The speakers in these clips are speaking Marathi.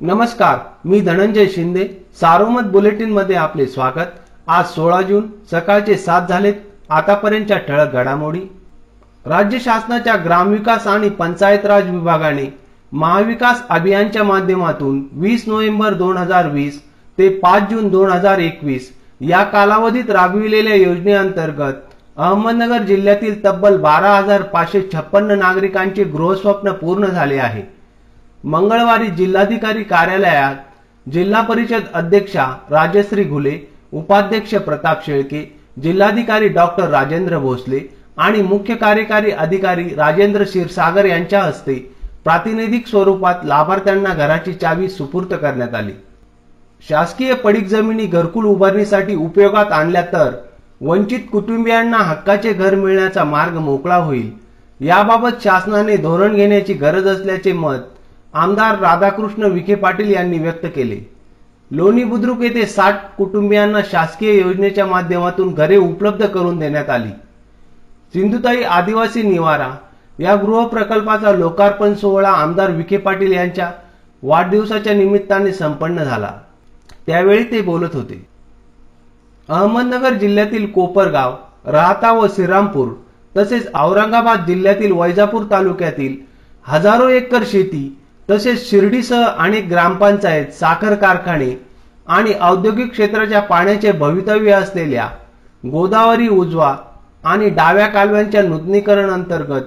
नमस्कार मी धनंजय शिंदे. सारोमत बुलेटिनमध्ये आपले स्वागत. आज सोळा जून सकाळचे सात झालेत. आतापर्यंतच्या ठळक घडामोडी. राज्य शासनाच्या ग्रामविकास आणि पंचायत राज विभागाने महाविकास अभियानच्या माध्यमातून वीस नोव्हेंबर दोन हजार वीस ते पाच जून दोन हजार एकवीस या कालावधीत राबविलेल्या योजनेअंतर्गत अहमदनगर जिल्ह्यातील तब्बल बारा हजार पाचशे छप्पन्न नागरिकांचे गृहस्वप्न पूर्ण झाले आहे. मंगळवारी जिल्हाधिकारी कार्यालयात जिल्हा परिषद अध्यक्षा राजश्री घुले उपाध्यक्ष प्रताप शेळके जिल्हाधिकारी डॉक्टर राजेंद्र भोसले आणि मुख्य कार्यकारी अधिकारी राजेंद्र क्षीरसागर यांच्या हस्ते प्रातिनिधिक स्वरूपात लाभार्थ्यांना घराची चावी सुपूर्त करण्यात आली. शासकीय पडीक जमिनी घरकुल उभारणीसाठी उपयोगात आणल्या तर वंचित कुटुंबियांना हक्काचे घर मिळण्याचा मार्ग मोकळा होईल. याबाबत शासनाने धोरण घेण्याची गरज असल्याचे मत आमदार राधाकृष्ण विखे पाटील यांनी व्यक्त केले. लोणी बुद्रुक येथे साठ कुटुंबियांना शासकीय योजनेच्या माध्यमातून घरे उपलब्ध करून देण्यात आली. सिंधुताई आदिवासी निवारा या गृहप्रकल्पाचा लोकार्पण सोहळा आमदार विखे पाटील यांच्या वाढदिवसाच्या निमित्ताने संपन्न झाला. त्यावेळी ते बोलत होते. अहमदनगर जिल्ह्यातील कोपरगाव राहता व श्रीरामपूर तसेच औरंगाबाद जिल्ह्यातील वैजापूर तालुक्यातील हजारो एकर शेती तसेच शिर्डीसह अनेक ग्रामपंचायत साखर कारखाने आणि औद्योगिक क्षेत्राच्या पाण्याचे भवितव्य असलेल्या गोदावरी उजवा आणि डाव्या कालव्यांच्या नूतनीकरण अंतर्गत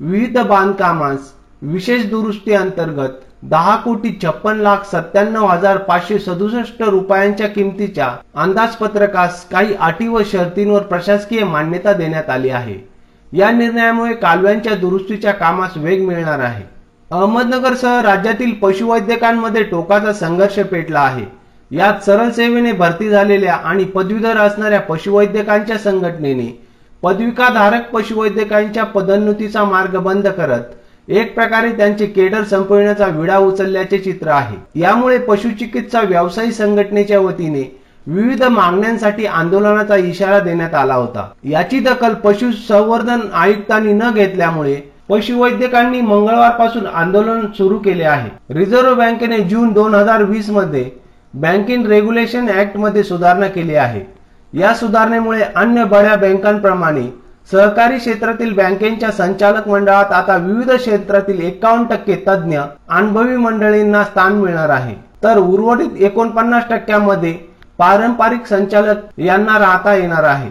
विविध बांधकामास विशेष दुरुस्ती अंतर्गत दहा कोटी छप्पन लाख सत्त्याण्णव हजार पाचशे सदुसष्ट रुपयांच्या किमतीच्या अंदाजपत्रकास काही अटी व शर्तींवर प्रशासकीय मान्यता देण्यात आली आहे. या निर्णयामुळे कालव्यांच्या दुरुस्तीच्या कामास वेग मिळणार आहे. अहमदनगरसह राज्यातील पशुवैद्यकांमध्ये टोकाचा संघर्ष पेटला आहे. यात सरळ सेवेने भरती झालेल्या आणि पदवीधर असणाऱ्या पशुवैद्यकांच्या संघटनेने पदविकाधारक पशुवैद्यकांच्या पदोन्नतीचा मार्ग बंद करत एक प्रकारे त्यांचे केडर संपविण्याचा विडा उचलल्याचे चित्र आहे. यामुळे पशुचिकित्सा व्यावसायिक संघटनेच्या वतीने विविध मागण्यांसाठी आंदोलनाचा इशारा देण्यात आला होता. याची दखल पशु संवर्धन आयुक्तांनी न घेतल्यामुळे पशुवैद्यकांनी मंगळवारपासून आंदोलन सुरू केले आहे. रिझर्व्ह बँकेने जून दोन हजार वीसमध्ये बँकिंग रेग्युलेशन ऍक्टमध्ये सुधारणा केली आहे. या सुधारणेमुळे अन्य बड्या बँकांप्रमाणे सहकारी क्षेत्रातील बँकेच्या संचालक मंडळात आता विविध क्षेत्रातील एकावन्न टक्के तज्ज्ञ अनुभवी मंडळींना स्थान मिळणार आहे. तर उर्वरित एकोणपन्नास टक्क्यामध्ये पारंपरिक संचालक यांना राहता येणार आहे.